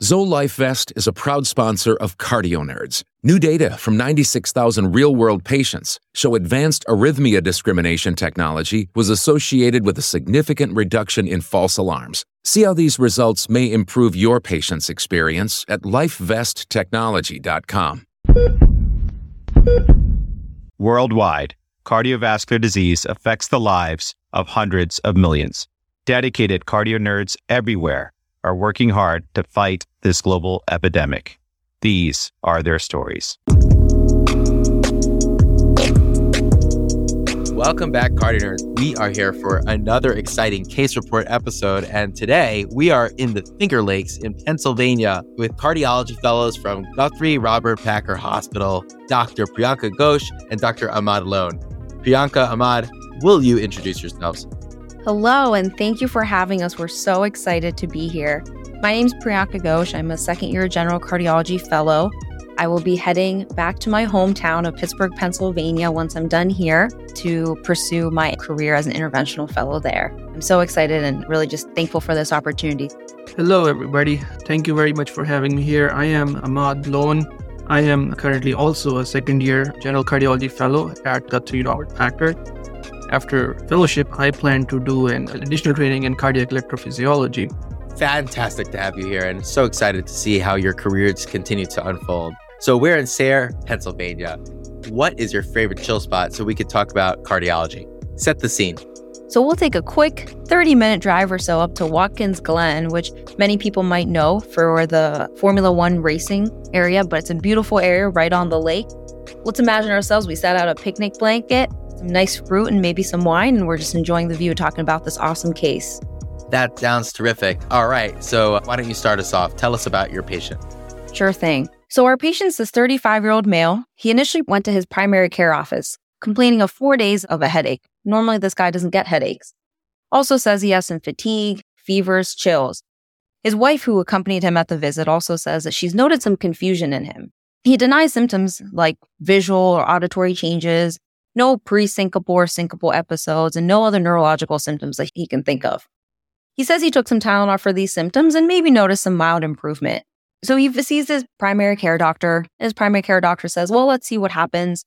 Life Vest is a proud sponsor of Cardio Nerds. New data from 96,000 real world patients show advanced arrhythmia discrimination technology was associated with a significant reduction in false alarms. See how these results may improve your patient's experience at lifevesttechnology.com. Worldwide, cardiovascular disease affects the lives of hundreds of millions. Dedicated cardio nerds everywhere are working hard to fight this global epidemic. These are their stories. Welcome back, CardioNerds. We are here for another exciting case report episode. And today we are in the Finger Lakes in Pennsylvania with cardiology fellows from Guthrie Robert Packer Hospital, Dr. Priyanka Ghosh and Dr. Ahmad Lone. Priyanka, Ahmad, will you introduce yourselves? Hello, and thank you for having us. We're so excited to be here. My name is Priyanka Ghosh. I'm a second year general cardiology fellow. I will be heading back to my hometown of Pittsburgh, Pennsylvania once I'm done here to pursue my career as an interventional fellow there. I'm so excited and really just thankful for this opportunity. Hello, everybody. Thank you very much for having me here. I am Ahmad Lone. I am currently also a second year general cardiology fellow at Guthrie Robert Packer. After fellowship, I plan to do an additional training in cardiac electrophysiology. Fantastic to have you here and so excited to see how your careers continue to unfold. So we're in Sayre, Pennsylvania. What is your favorite chill spot so we could talk about cardiology? Set the scene. So we'll take a quick 30 minute drive or so up to Watkins Glen, which many people might know for the Formula One racing area, but it's a beautiful area right on the lake. Let's imagine ourselves we set out a picnic blanket, some nice fruit, and maybe some wine, and we're just enjoying the view talking about this awesome case. That sounds terrific. All right, so why don't you start us off? Tell us about your patient. Sure thing. So, our patient's this 35 year old male. He initially went to his primary care office, complaining of four days of a headache. Normally, this guy doesn't get headaches. Also says he has some fatigue, fevers, chills. His wife, who accompanied him at the visit, also says that she's noted some confusion in him. He denies symptoms like visual or auditory changes, no pre-syncopal or syncopal episodes, and no other neurological symptoms that he can think of. He says he took some Tylenol for these symptoms and maybe noticed some mild improvement. So he sees his primary care doctor. His primary care doctor says, Well, let's see what happens.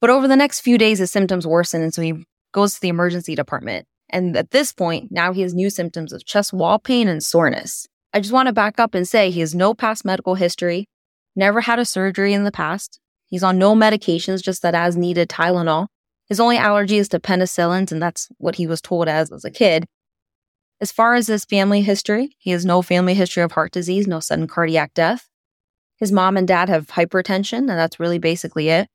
But over the next few days, his symptoms worsen. And so he goes to the emergency department. And at this point, now he has new symptoms of chest wall pain and soreness. I just want to back up and say he has no past medical history, never had a surgery in the past. He's on no medications, just that as needed Tylenol. His only allergy is to penicillins, and that's what he was told as as a kid. As far as his family history, he has no family history of heart disease, no sudden cardiac death. His mom and dad have hypertension, and that's really basically it.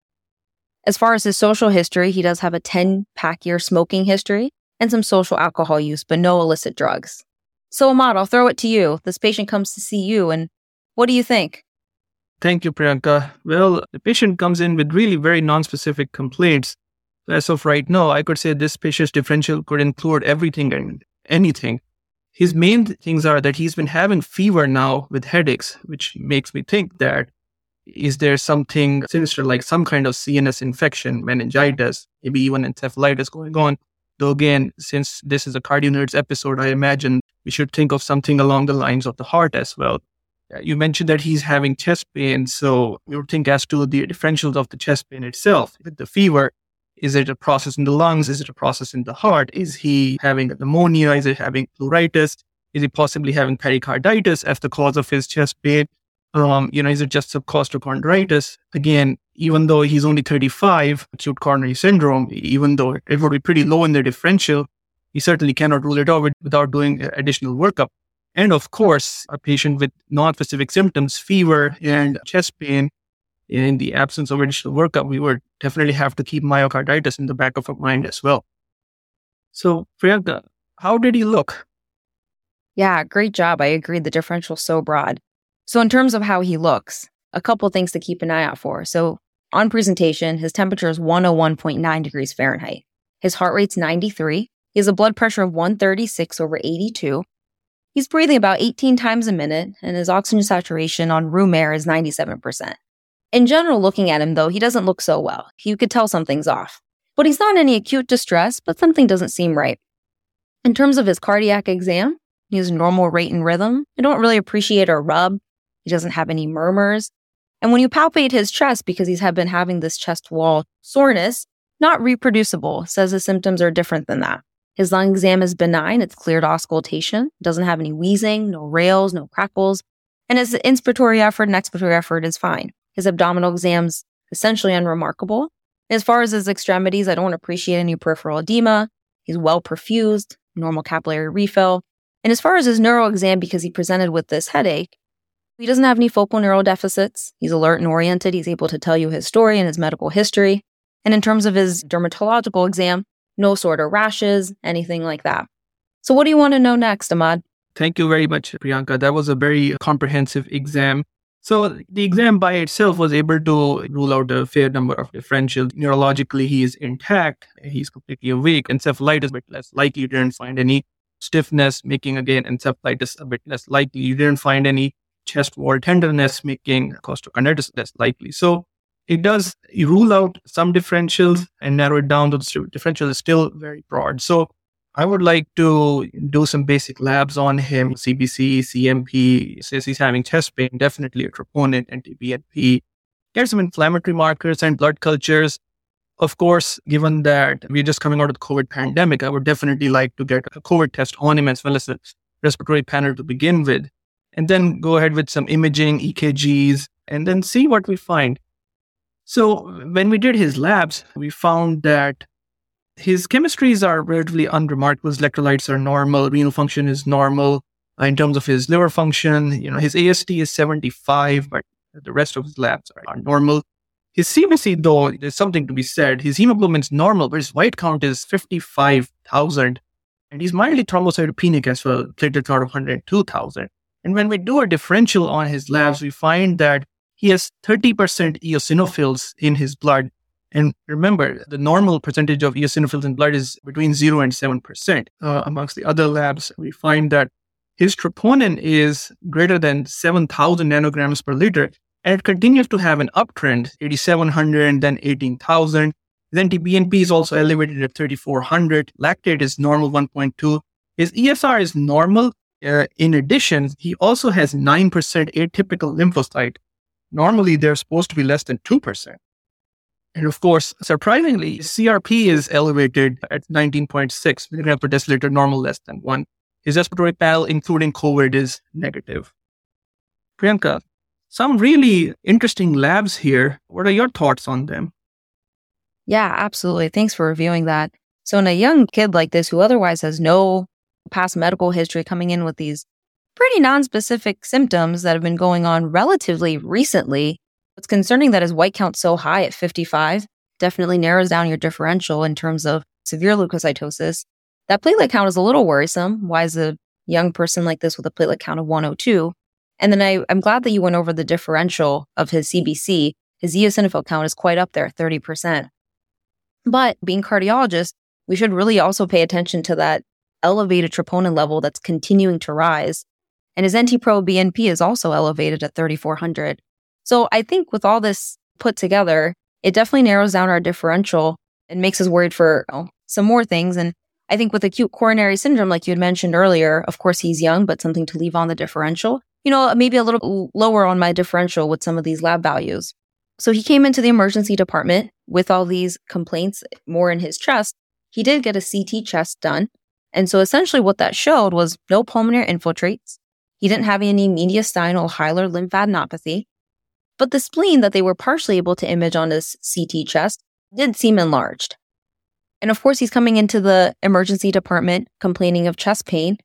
As far as his social history, he does have a 10 pack year smoking history and some social alcohol use, but no illicit drugs. So, Ahmad, I'll throw it to you. This patient comes to see you, and what do you think? Thank you, Priyanka. Well, the patient comes in with really very non-specific complaints. As of right now, I could say this patient's differential could include everything and anything. His main things are that he's been having fever now with headaches, which makes me think that is there something sinister like some kind of CNS infection, meningitis, maybe even encephalitis going on. Though again, since this is a cardio nerds episode, I imagine we should think of something along the lines of the heart as well. You mentioned that he's having chest pain, so would think as to the differentials of the chest pain itself. With the fever, is it a process in the lungs? Is it a process in the heart? Is he having pneumonia? Is he having pleuritis? Is he possibly having pericarditis as the cause of his chest pain? Um, you know, is it just subcostal chondritis? Again, even though he's only 35, acute coronary syndrome, even though it would be pretty low in the differential, he certainly cannot rule it out without doing additional workup. And of course, a patient with non-specific symptoms, fever and chest pain, in the absence of additional workup, we would definitely have to keep myocarditis in the back of our mind as well. So, Priyanka, how did he look? Yeah, great job. I agree. The differential so broad. So, in terms of how he looks, a couple things to keep an eye out for. So, on presentation, his temperature is 101.9 degrees Fahrenheit. His heart rate's 93. He has a blood pressure of 136 over 82. He's breathing about 18 times a minute, and his oxygen saturation on room air is 97%. In general, looking at him, though, he doesn't look so well. You could tell something's off. But he's not in any acute distress, but something doesn't seem right. In terms of his cardiac exam, He has normal rate and rhythm. I don't really appreciate a rub. He doesn't have any murmurs. And when you palpate his chest, because he's been having this chest wall soreness, not reproducible, says the symptoms are different than that. His lung exam is benign. It's cleared auscultation. Doesn't have any wheezing, no rales, no crackles. And his inspiratory effort and expiratory effort is fine. His abdominal exam's essentially unremarkable. As far as his extremities, I don't appreciate any peripheral edema. He's well perfused, normal capillary refill. And as far as his neural exam, because he presented with this headache, he doesn't have any focal neural deficits. He's alert and oriented. He's able to tell you his story and his medical history. And in terms of his dermatological exam, no sort of rashes, anything like that. So, what do you want to know next, Ahmad? Thank you very much, Priyanka. That was a very comprehensive exam. So, the exam by itself was able to rule out a fair number of differentials. Neurologically, he is intact, he's completely awake. Encephalitis, bit less likely. You didn't find any stiffness, making again encephalitis a bit less likely. You didn't find any chest wall tenderness, making costochondritis less likely. So, it does rule out some differentials and narrow it down to the differential is still very broad. So I would like to do some basic labs on him, CBC, CMP, says he's having chest pain, definitely a troponin, NT-BNP. Get some inflammatory markers and blood cultures. Of course, given that we're just coming out of the COVID pandemic, I would definitely like to get a COVID test on him as well as a respiratory panel to begin with. And then go ahead with some imaging, EKGs, and then see what we find. So when we did his labs, we found that his chemistries are relatively unremarkable. His electrolytes are normal, renal function is normal. Uh, in terms of his liver function, you know, his AST is 75, but the rest of his labs are, normal. His CBC, though, there's something to be said. His hemoglobin is normal, but his white count is 55,000. And he's mildly thrombocytopenic as well, platelet count of 102,000. And when we do a differential on his labs, we find that he has 30% eosinophils in his blood. And remember, the normal percentage of eosinophils in blood is between 0 and 7%. Uh, amongst the other labs, we find that his troponin is greater than 7,000 nanograms per liter, and it continues to have an uptrend 8,700 and then 18,000. Then BNP is also elevated at 3,400. Lactate is normal 1.2. His ESR is normal. Uh, in addition, he also has 9% atypical lymphocyte Normally, they're supposed to be less than 2%. And of course, surprisingly, CRP is elevated at 19.6 milligram per deciliter, normal less than 1. His respiratory panel, including COVID, is negative. Priyanka, some really interesting labs here. What are your thoughts on them? Yeah, absolutely. Thanks for reviewing that. So, in a young kid like this who otherwise has no past medical history coming in with these pretty non-specific symptoms that have been going on relatively recently. It's concerning that his white count's so high at 55 definitely narrows down your differential in terms of severe leukocytosis. That platelet count is a little worrisome. Why is a young person like this with a platelet count of 102? And then I, I'm glad that you went over the differential of his CBC. His eosinophil count is quite up there, 30%. But being cardiologists, we should really also pay attention to that elevated troponin level that's continuing to rise and his NT-Pro BNP is also elevated at 3,400. So I think with all this put together, it definitely narrows down our differential and makes us worried for some more things. And I think with acute coronary syndrome, like you had mentioned earlier, of course he's young, but something to leave on the differential. You know, maybe a little lower on my differential with some of these lab values. So he came into the emergency department with all these complaints more in his chest. He did get a CT chest done. And so essentially what that showed was no pulmonary infiltrates, he didn't have any mediastinal hilar lymphadenopathy, but the spleen that they were partially able to image on his CT chest did seem enlarged. And of course, he's coming into the emergency department complaining of chest pain.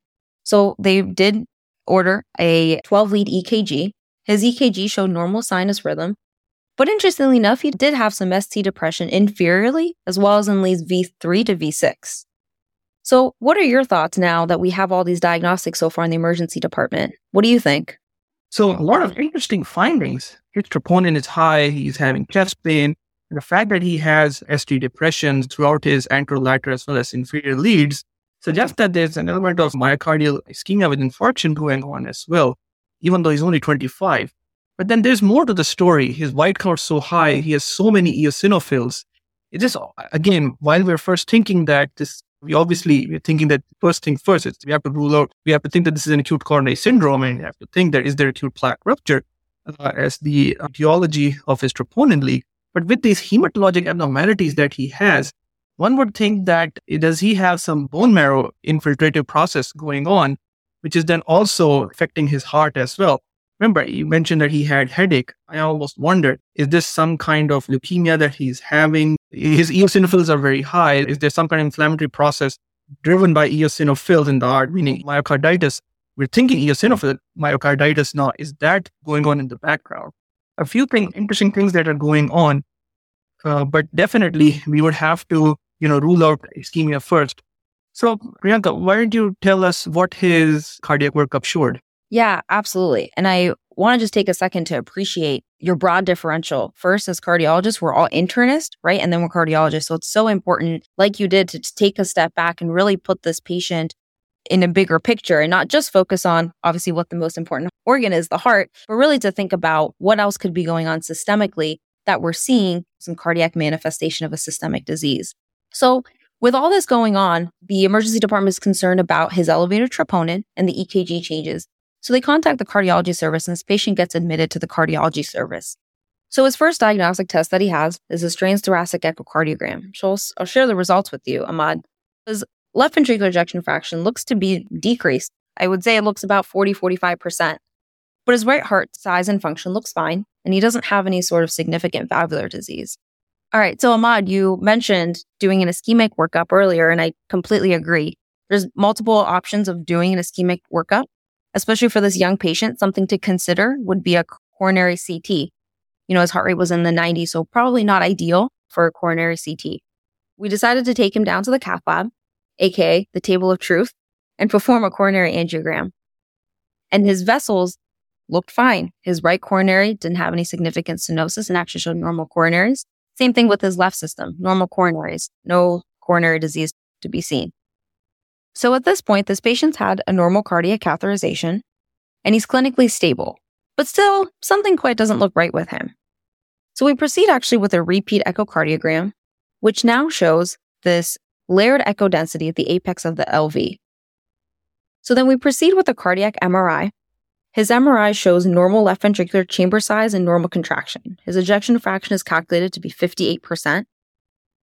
So they did order a 12 lead EKG. His EKG showed normal sinus rhythm. But interestingly enough, he did have some ST depression inferiorly as well as in leads V3 to V6. So, what are your thoughts now that we have all these diagnostics so far in the emergency department? What do you think? So, a lot of interesting findings. His troponin is high, he's having chest pain. And the fact that he has ST depression throughout his anterolateral as well as inferior leads suggests that there's an element of myocardial ischemia with infarction going on as well, even though he's only 25. But then there's more to the story. His white count's so high, he has so many eosinophils. It is, again, while we're first thinking that this we obviously we're thinking that first thing first is we have to rule out, we have to think that this is an acute coronary syndrome and we have to think that is there acute plaque rupture uh, as the etiology of his troponin leak. But with these hematologic abnormalities that he has, one would think that does he have some bone marrow infiltrative process going on, which is then also affecting his heart as well. Remember, you mentioned that he had headache. I almost wondered, is this some kind of leukemia that he's having? His eosinophils are very high. Is there some kind of inflammatory process driven by eosinophils in the heart, meaning myocarditis? We're thinking eosinophil myocarditis now. Is that going on in the background? A few things, interesting things that are going on, uh, but definitely we would have to, you know, rule out ischemia first. So, Priyanka, why don't you tell us what his cardiac workup showed? Yeah, absolutely. And I want to just take a second to appreciate your broad differential. First, as cardiologists, we're all internists, right? And then we're cardiologists. So it's so important, like you did, to take a step back and really put this patient in a bigger picture and not just focus on obviously what the most important organ is, the heart, but really to think about what else could be going on systemically that we're seeing some cardiac manifestation of a systemic disease. So with all this going on, the emergency department is concerned about his elevated troponin and the EKG changes so they contact the cardiology service and this patient gets admitted to the cardiology service. So his first diagnostic test that he has is a transthoracic echocardiogram. So I'll, I'll share the results with you, Ahmad. His left ventricular ejection fraction looks to be decreased. I would say it looks about 40, 45%. But his right heart size and function looks fine, and he doesn't have any sort of significant valvular disease. All right, so Ahmad, you mentioned doing an ischemic workup earlier, and I completely agree. There's multiple options of doing an ischemic workup especially for this young patient, something to consider would be a coronary CT. You know, his heart rate was in the 90s, so probably not ideal for a coronary CT. We decided to take him down to the cath lab, aka the table of truth, and perform a coronary angiogram. And his vessels looked fine. His right coronary didn't have any significant stenosis and actually showed normal coronaries. Same thing with his left system, normal coronaries, no coronary disease to be seen. So at this point, this patient's had a normal cardiac catheterization and he's clinically stable, but still something quite doesn't look right with him. So we proceed actually with a repeat echocardiogram, which now shows this layered echo density at the apex of the LV. So then we proceed with a cardiac MRI. His MRI shows normal left ventricular chamber size and normal contraction. His ejection fraction is calculated to be 58%.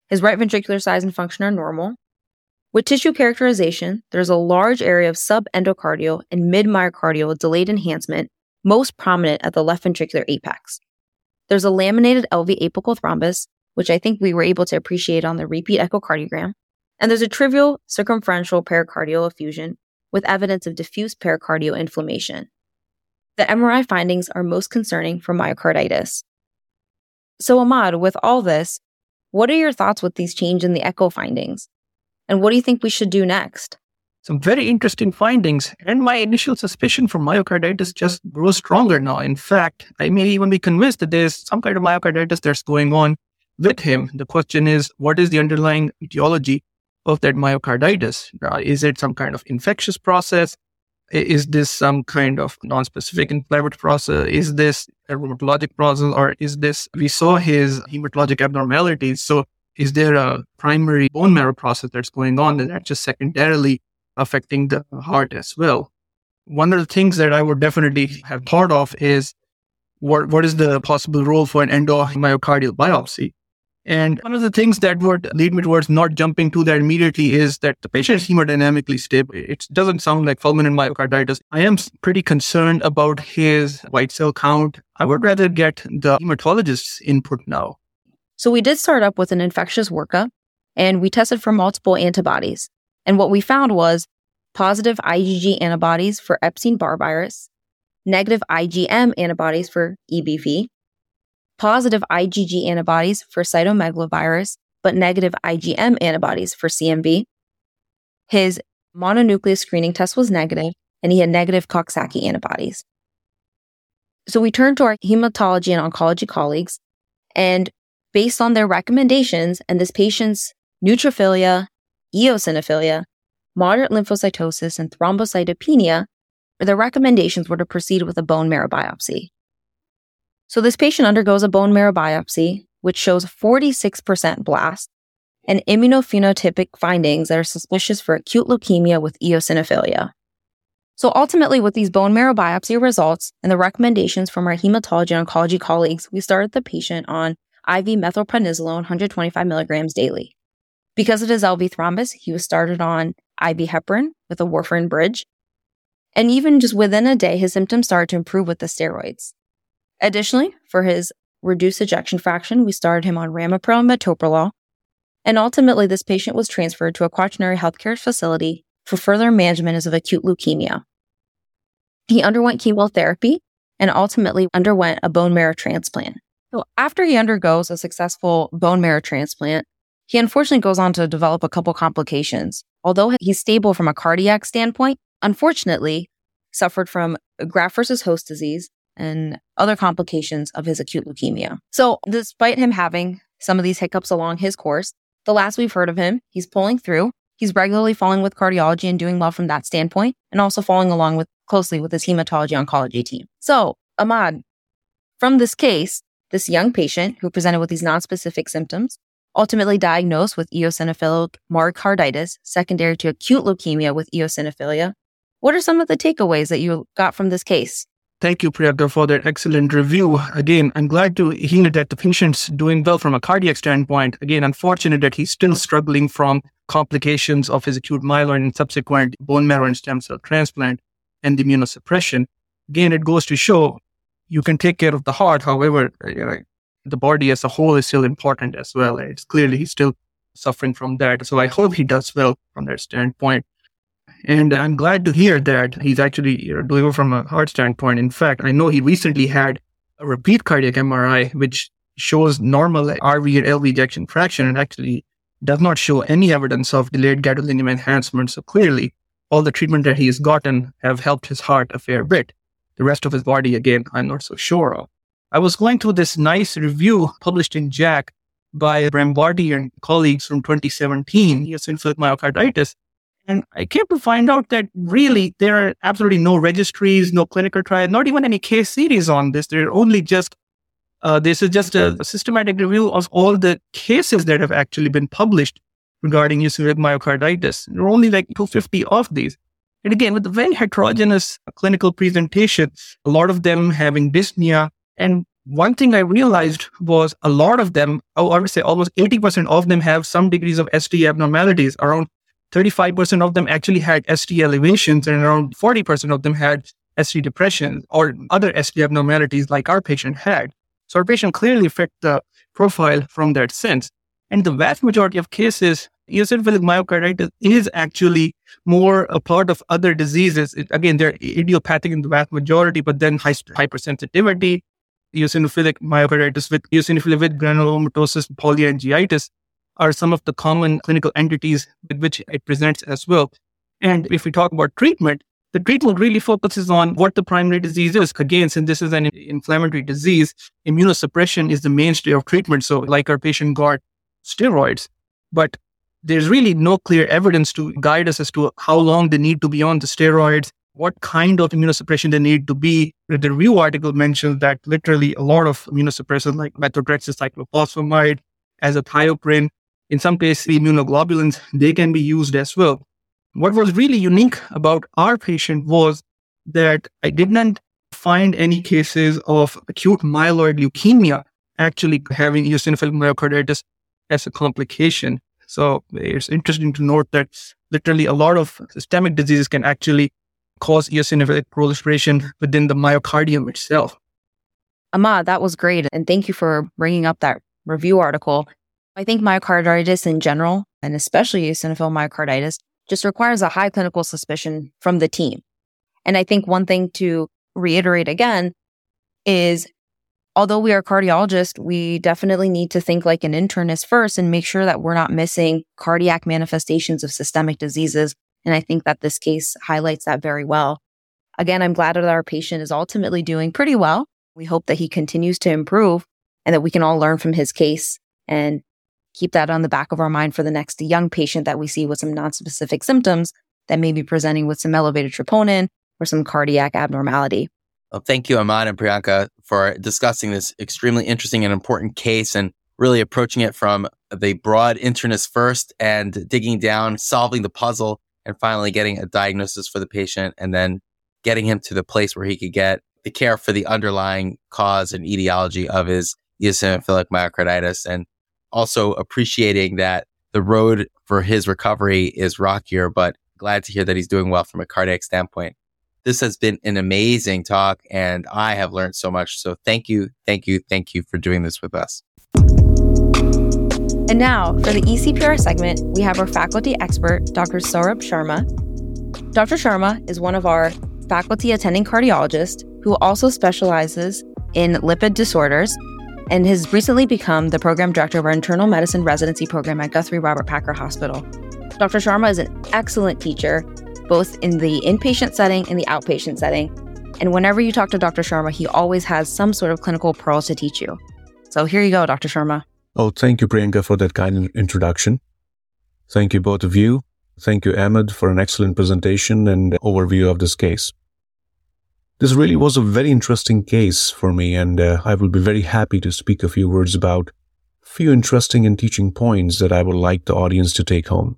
His right ventricular size and function are normal. With tissue characterization, there's a large area of subendocardial and mid-myocardial delayed enhancement, most prominent at the left ventricular apex. There's a laminated LV apical thrombus, which I think we were able to appreciate on the repeat echocardiogram, and there's a trivial circumferential pericardial effusion with evidence of diffuse pericardial inflammation. The MRI findings are most concerning for myocarditis. So, Ahmad, with all this, what are your thoughts with these change in the echo findings? And what do you think we should do next? Some very interesting findings. And my initial suspicion for myocarditis just grows stronger now. In fact, I may even be convinced that there's some kind of myocarditis that's going on with him. The question is, what is the underlying etiology of that myocarditis? Uh, is it some kind of infectious process? Is this some kind of non-specific inflammatory process? Is this a rheumatologic process or is this, we saw his hematologic abnormalities. So is there a primary bone marrow process that's going on that's just secondarily affecting the heart as well? One of the things that I would definitely have thought of is what, what is the possible role for an endomyocardial biopsy? And one of the things that would lead me towards not jumping to that immediately is that the patient is hemodynamically stable. It doesn't sound like fulminant myocarditis. I am pretty concerned about his white cell count. I would rather get the hematologist's input now. So we did start up with an infectious workup and we tested for multiple antibodies. And what we found was positive IgG antibodies for Epstein Barr virus, negative IgM antibodies for EBV, positive IgG antibodies for cytomegalovirus, but negative IgM antibodies for CMV. His mononuclear screening test was negative, and he had negative Coxsackie antibodies. So we turned to our hematology and oncology colleagues, and based on their recommendations and this patient's neutrophilia, eosinophilia, moderate lymphocytosis, and thrombocytopenia, the recommendations were to proceed with a bone marrow biopsy. So this patient undergoes a bone marrow biopsy, which shows 46% blast and immunophenotypic findings that are suspicious for acute leukemia with eosinophilia. So ultimately, with these bone marrow biopsy results and the recommendations from our hematology oncology colleagues, we started the patient on IV methylprednisolone 125 milligrams daily. Because of his LV thrombus, he was started on IV heparin with a warfarin bridge. And even just within a day, his symptoms started to improve with the steroids. Additionally, for his reduced ejection fraction, we started him on ramipril and metoprolol. And ultimately, this patient was transferred to a quaternary healthcare facility for further management of acute leukemia. He underwent chemotherapy and ultimately underwent a bone marrow transplant. So after he undergoes a successful bone marrow transplant, he unfortunately goes on to develop a couple complications. Although he's stable from a cardiac standpoint, unfortunately suffered from graft versus host disease and other complications of his acute leukemia. So, despite him having some of these hiccups along his course, the last we've heard of him, he's pulling through. He's regularly following with cardiology and doing well from that standpoint, and also following along with closely with his hematology oncology team. So, Ahmad, from this case, this young patient who presented with these nonspecific symptoms, ultimately diagnosed with eosinophilic myocarditis secondary to acute leukemia with eosinophilia. What are some of the takeaways that you got from this case? Thank you, Priyanka, for that excellent review. Again, I'm glad to hear that the patient's doing well from a cardiac standpoint. Again, unfortunate that he's still struggling from complications of his acute myeloid and subsequent bone marrow and stem cell transplant and immunosuppression. Again, it goes to show you can take care of the heart. However, you know, the body as a whole is still important as well. It's clearly he's still suffering from that. So I hope he does well from that standpoint. And I'm glad to hear that he's actually know, delivered from a heart standpoint. In fact, I know he recently had a repeat cardiac MRI, which shows normal RV and LV ejection fraction and actually does not show any evidence of delayed gadolinium enhancement. So clearly, all the treatment that he has gotten have helped his heart a fair bit. The rest of his body, again, I'm not so sure of. I was going through this nice review published in JACC by Brambatti and colleagues from 2017, eosinophilic myocarditis. And I came to find out that really there are absolutely no registries, no clinical trials, not even any case series on this. There are only just, uh, this is just a, a, systematic review of all the cases that have actually been published regarding eosinophilic myocarditis. There are only like 250 of these. And again, with a very heterogeneous clinical presentation, a lot of them having dyspnea. And one thing I realized was a lot of them, I would say almost 80% of them have some degrees of ST abnormalities, around 35% of them actually had ST elevations and around 40% of them had ST depression or other ST abnormalities like our patient had. So our patient clearly fit the profile from that sense. And the vast majority of cases, eosinophilic myocarditis is actually more a part of other diseases. It, again, they're idiopathic in the vast majority, but then high, hypersensitivity, eosinophilic myocarditis with eosinophilic with granulomatosis, polyangiitis are some of the common clinical entities with which it presents as well. And if we talk about treatment, the treatment really focuses on what the primary disease is. Again, since this is an inflammatory disease, immunosuppression is the mainstay of treatment. So, like our patient got steroids, but there's really no clear evidence to guide us as to how long they need to be on the steroids, what kind of immunosuppression they need to be. The review article mentions that literally a lot of immunosuppressants like methotrexate, cyclophosphamide, as a azathioprine, in some cases, the immunoglobulins, they can be used as well. What was really unique about our patient was that I did not find any cases of acute myeloid leukemia actually having eosinophilic myocarditis as a complication. So it's interesting to note that literally a lot of systemic diseases can actually cause eosinophilic proliferation within the myocardium itself. Ahmad, that was great. And thank you for bringing up that review article. I think myocarditis in general, and especially eosinophil myocarditis, just requires a high clinical suspicion from the team. And I think one thing to reiterate again is although we are cardiologists, we definitely need to think like an internist first and make sure that we're not missing cardiac manifestations of systemic diseases. And I think that this case highlights that very well. Again, I'm glad that our patient is ultimately doing pretty well. We hope that he continues to improve and that we can all learn from his case and keep that on the back of our mind for the next young patient that we see with some non-specific symptoms that may be presenting with some elevated troponin or some cardiac abnormality. Well, thank you, Ahmad and Priyanka, for discussing this extremely interesting and important case. And really approaching it from the broad internist first and digging down, solving the puzzle, and finally getting a diagnosis for the patient and then getting him to the place where he could get the care for the underlying cause and etiology of his eosinophilic myocarditis and also appreciating that the road for his recovery is rockier, but glad to hear that he's doing well from a cardiac standpoint. This has been an amazing talk and I have learned so much. So thank you, thank you, thank you for doing this with us. And now for the ECPR segment, we have our faculty expert, Dr. Saurabh Sharma. Dr. Sharma is one of our faculty attending cardiologists who also specializes in lipid disorders and has recently become the program director of our internal medicine residency program at Guthrie Robert Packer Hospital. Dr. Sharma is an excellent teacher, both in the inpatient setting and the outpatient setting. And whenever you talk to Dr. Sharma, he always has some sort of clinical pearls to teach you. So here you go, Dr. Sharma. Oh, thank you, Priyanka, for that kind introduction. Thank you, both of you. Thank you, Ahmad, for an excellent presentation and overview of this case. This really was a very interesting case for me, and uh, I will be very happy to speak a few words about a few interesting and teaching points that I would like the audience to take home.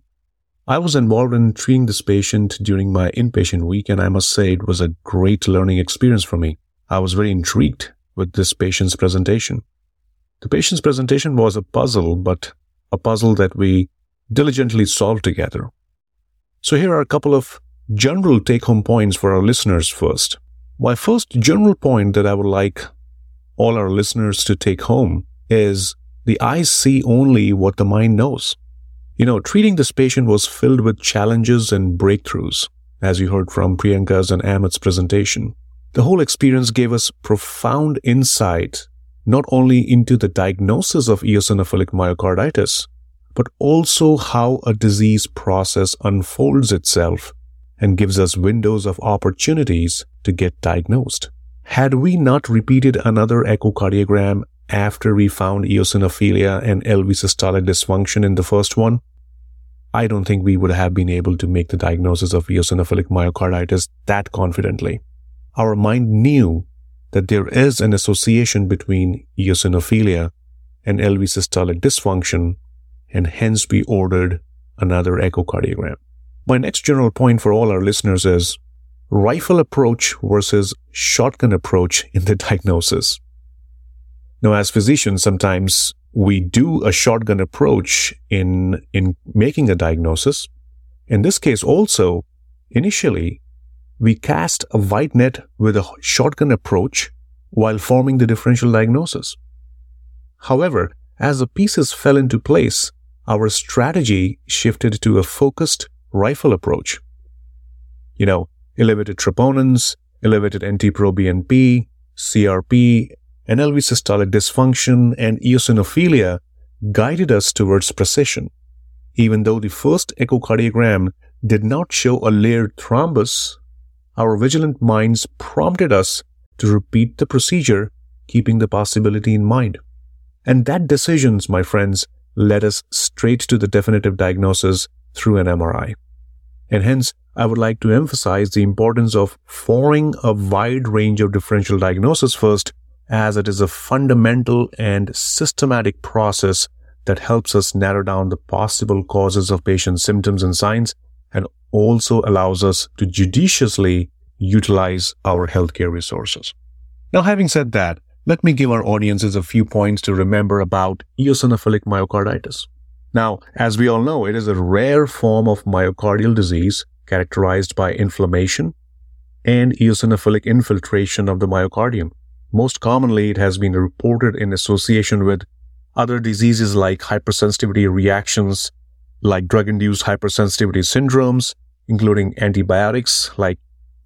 I was involved in treating this patient during my inpatient week, and I must say it was a great learning experience for me. I was very intrigued with this patient's presentation. The patient's presentation was a puzzle, but a puzzle that we diligently solved together. So here are a couple of general take home points for our listeners first. My first general point that I would like all our listeners to take home is the eyes see only what the mind knows. You know, treating this patient was filled with challenges and breakthroughs, as you heard from Priyanka's and Ahmad's presentation. The whole experience gave us profound insight not only into the diagnosis of eosinophilic myocarditis, but also how a disease process unfolds itself and gives us windows of opportunities to get diagnosed. Had we not repeated another echocardiogram after we found eosinophilia and LV systolic dysfunction in the first one, I don't think we would have been able to make the diagnosis of eosinophilic myocarditis that confidently. Our mind knew that there is an association between eosinophilia and LV systolic dysfunction, and hence we ordered another echocardiogram. My next general point for all our listeners is rifle approach versus shotgun approach in the diagnosis. Now, as physicians, sometimes we do a shotgun approach in, in making a diagnosis. In this case, also, initially, we cast a wide net with a shotgun approach while forming the differential diagnosis. However, as the pieces fell into place, our strategy shifted to a focused rifle approach. You know, elevated troponins, elevated NT-proBNP, CRP, NLV systolic dysfunction, and eosinophilia guided us towards precision. Even though the first echocardiogram did not show a layered thrombus, our vigilant minds prompted us to repeat the procedure, keeping the possibility in mind. And that decisions, my friends, led us straight to the definitive diagnosis through an MRI. And hence, I would like to emphasize the importance of forming a wide range of differential diagnosis first, as it is a fundamental and systematic process that helps us narrow down the possible causes of patient symptoms and signs and also allows us to judiciously utilize our healthcare resources. Now, having said that, let me give our audiences a few points to remember about eosinophilic myocarditis. Now, as we all know, it is a rare form of myocardial disease characterized by inflammation and eosinophilic infiltration of the myocardium. Most commonly, it has been reported in association with other diseases like hypersensitivity reactions, like drug-induced hypersensitivity syndromes, including antibiotics like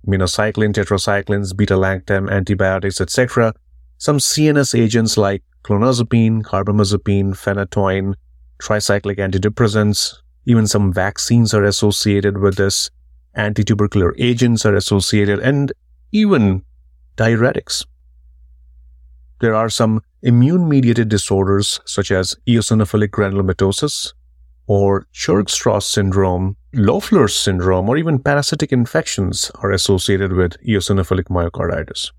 minocycline, tetracyclines, beta-lactam, antibiotics, etc. Some CNS agents like clonazepine, carbamazepine, phenytoin, tricyclic antidepressants, even some vaccines are associated with this. Antitubercular agents are associated and even diuretics. There are some immune mediated disorders such as eosinophilic granulomatosis or Churg-Strauss syndrome, Loeffler's syndrome, or even parasitic infections are associated with eosinophilic myocarditis.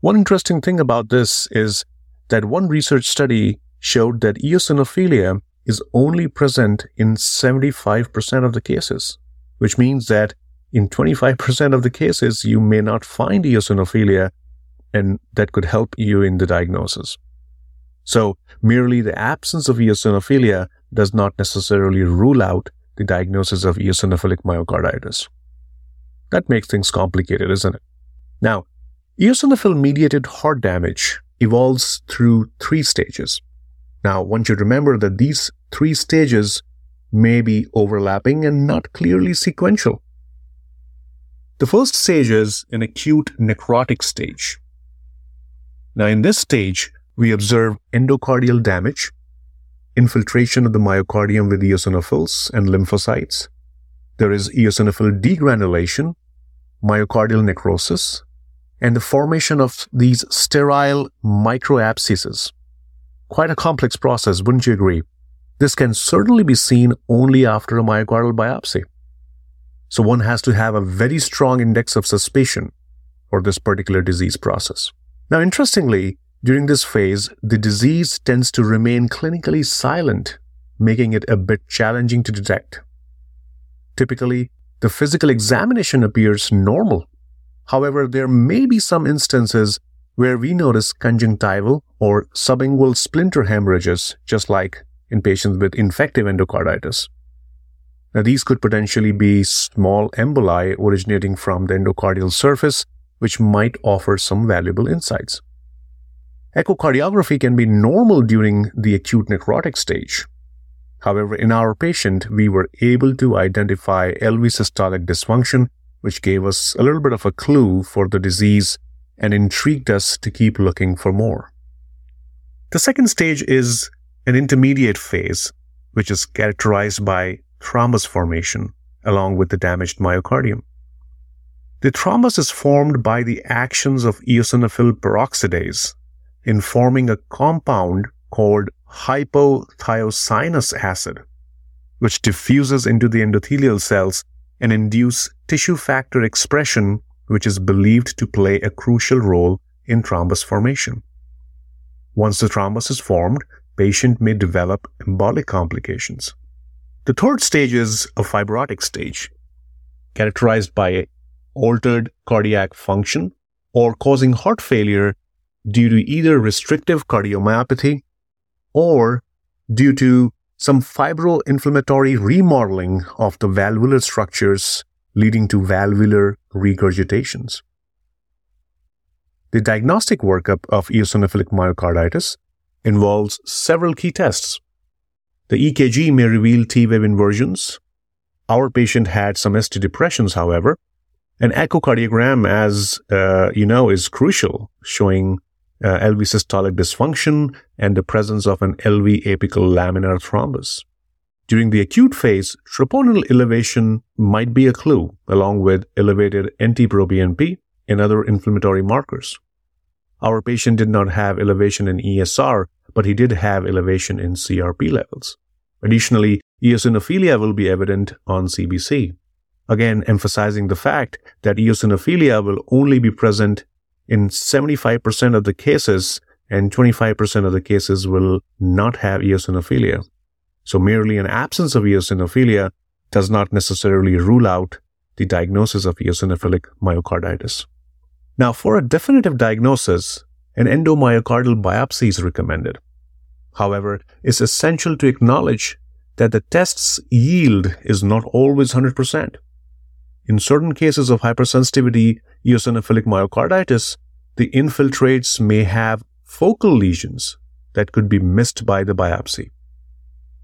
One interesting thing about this is that one research study showed that eosinophilia is only present in 75% of the cases, which means that in 25% of the cases, you may not find eosinophilia, and that could help you in the diagnosis. So, merely the absence of eosinophilia does not necessarily rule out the diagnosis of eosinophilic myocarditis. That makes things complicated, isn't it? Now, eosinophil mediated heart damage evolves through three stages. Now, one should remember that these three stages may be overlapping and not clearly sequential. The first stage is an acute necrotic stage. Now, in this stage, we observe endocardial damage, infiltration of the myocardium with eosinophils and lymphocytes. There is eosinophil degranulation, myocardial necrosis, and the formation of these sterile microabscesses. Quite a complex process, wouldn't you agree? This can certainly be seen only after a myocardial biopsy. So one has to have a very strong index of suspicion for this particular disease process. Now, interestingly, during this phase, the disease tends to remain clinically silent, making it a bit challenging to detect. Typically, the physical examination appears normal. However, there may be some instances where we notice conjunctival or subungual splinter hemorrhages, just like in patients with infective endocarditis. Now, these could potentially be small emboli originating from the endocardial surface, which might offer some valuable insights. Echocardiography can be normal during the acute necrotic stage. However, in our patient, we were able to identify LV systolic dysfunction, which gave us a little bit of a clue for the disease and intrigued us to keep looking for more. The second stage is an intermediate phase, which is characterized by thrombus formation along with the damaged myocardium. The thrombus is formed by the actions of eosinophil peroxidase, in forming a compound called hypothiocyanous acid, which diffuses into the endothelial cells and induce tissue factor expression, which is believed to play a crucial role in thrombus formation. Once the thrombus is formed, patient may develop embolic complications. The third stage is a fibrotic stage, characterized by altered cardiac function or causing heart failure due to either restrictive cardiomyopathy or due to some fibroinflammatory remodeling of the valvular structures leading to valvular regurgitations. The diagnostic workup of eosinophilic myocarditis involves several key tests. The EKG may reveal T wave inversions. Our patient had some ST depressions, however. An echocardiogram, as uh, you know, is crucial, showing uh, LV systolic dysfunction, and the presence of an LV apical laminar thrombus. During the acute phase, troponin elevation might be a clue, along with elevated NT-proBNP and other inflammatory markers. Our patient did not have elevation in ESR, but he did have elevation in CRP levels. Additionally, eosinophilia will be evident on CBC. Again, emphasizing the fact that eosinophilia will only be present in 75% of the cases, and 25% of the cases will not have eosinophilia. So merely an absence of eosinophilia does not necessarily rule out the diagnosis of eosinophilic myocarditis. Now, for a definitive diagnosis, an endomyocardial biopsy is recommended. However, it's essential to acknowledge that the test's yield is not always 100%. In certain cases of hypersensitivity eosinophilic myocarditis, the infiltrates may have focal lesions that could be missed by the biopsy.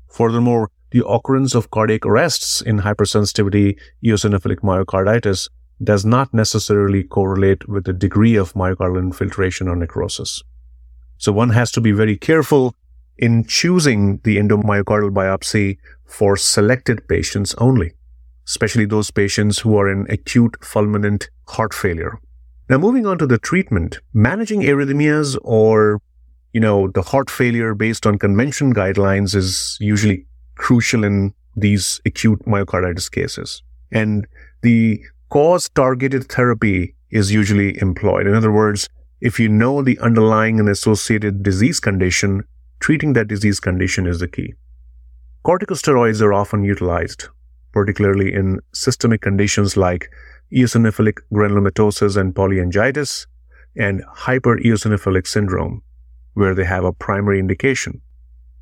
Furthermore, the occurrence of cardiac arrests in hypersensitivity eosinophilic myocarditis does not necessarily correlate with the degree of myocardial infiltration or necrosis. So one has to be very careful in choosing the endomyocardial biopsy for selected patients only especially those patients who are in acute fulminant heart failure. Now, moving on to the treatment, managing arrhythmias or, you know, the heart failure based on convention guidelines is usually crucial in these acute myocarditis cases. And the cause targeted therapy is usually employed. In other words, if you know the underlying and associated disease condition, treating that disease condition is the key. Corticosteroids are often utilized, particularly in systemic conditions like eosinophilic granulomatosis and polyangiitis and hypereosinophilic syndrome, where they have a primary indication.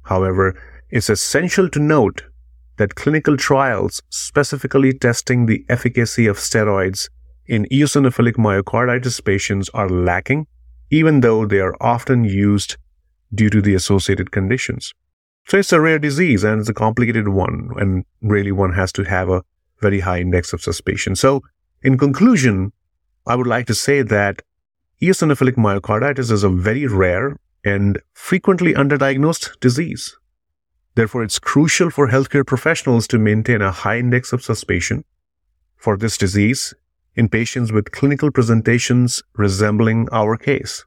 However, it's essential to note that clinical trials specifically testing the efficacy of steroids in eosinophilic myocarditis patients are lacking, even though they are often used due to the associated conditions. So it's a rare disease and it's a complicated one, and really one has to have a very high index of suspicion. So, in conclusion, I would like to say that eosinophilic myocarditis is a very rare and frequently underdiagnosed disease. Therefore, it's crucial for healthcare professionals to maintain a high index of suspicion for this disease in patients with clinical presentations resembling our case.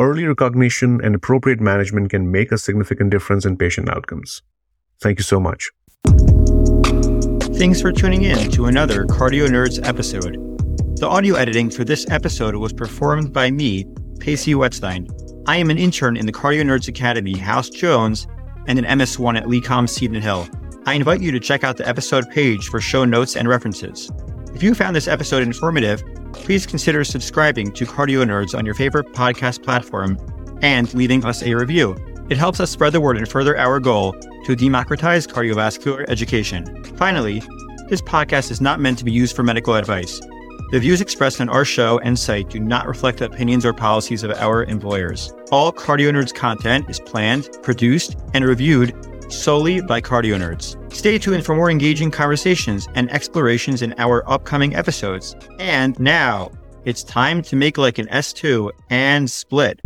Early recognition and appropriate management can make a significant difference in patient outcomes. Thank you so much. Thanks for tuning in to another CardioNerds episode. The audio editing for this episode was performed by me, Pace Wetstein. I am an intern in the CardioNerds Academy, House Jones, and an MS1 at LECOM Seton Hill. I invite you to check out the episode page for show notes and references. If you found this episode informative, please consider subscribing to CardioNerds on your favorite podcast platform and leaving us a review. It helps us spread the word and further our goal to democratize cardiovascular education. Finally, this podcast is not meant to be used for medical advice. The views expressed on our show and site do not reflect the opinions or policies of our employers. All CardioNerds content is planned, produced, and reviewed solely by CardioNerds. Stay tuned for more engaging conversations and explorations in our upcoming episodes. And now, it's time to make like an S2 and split.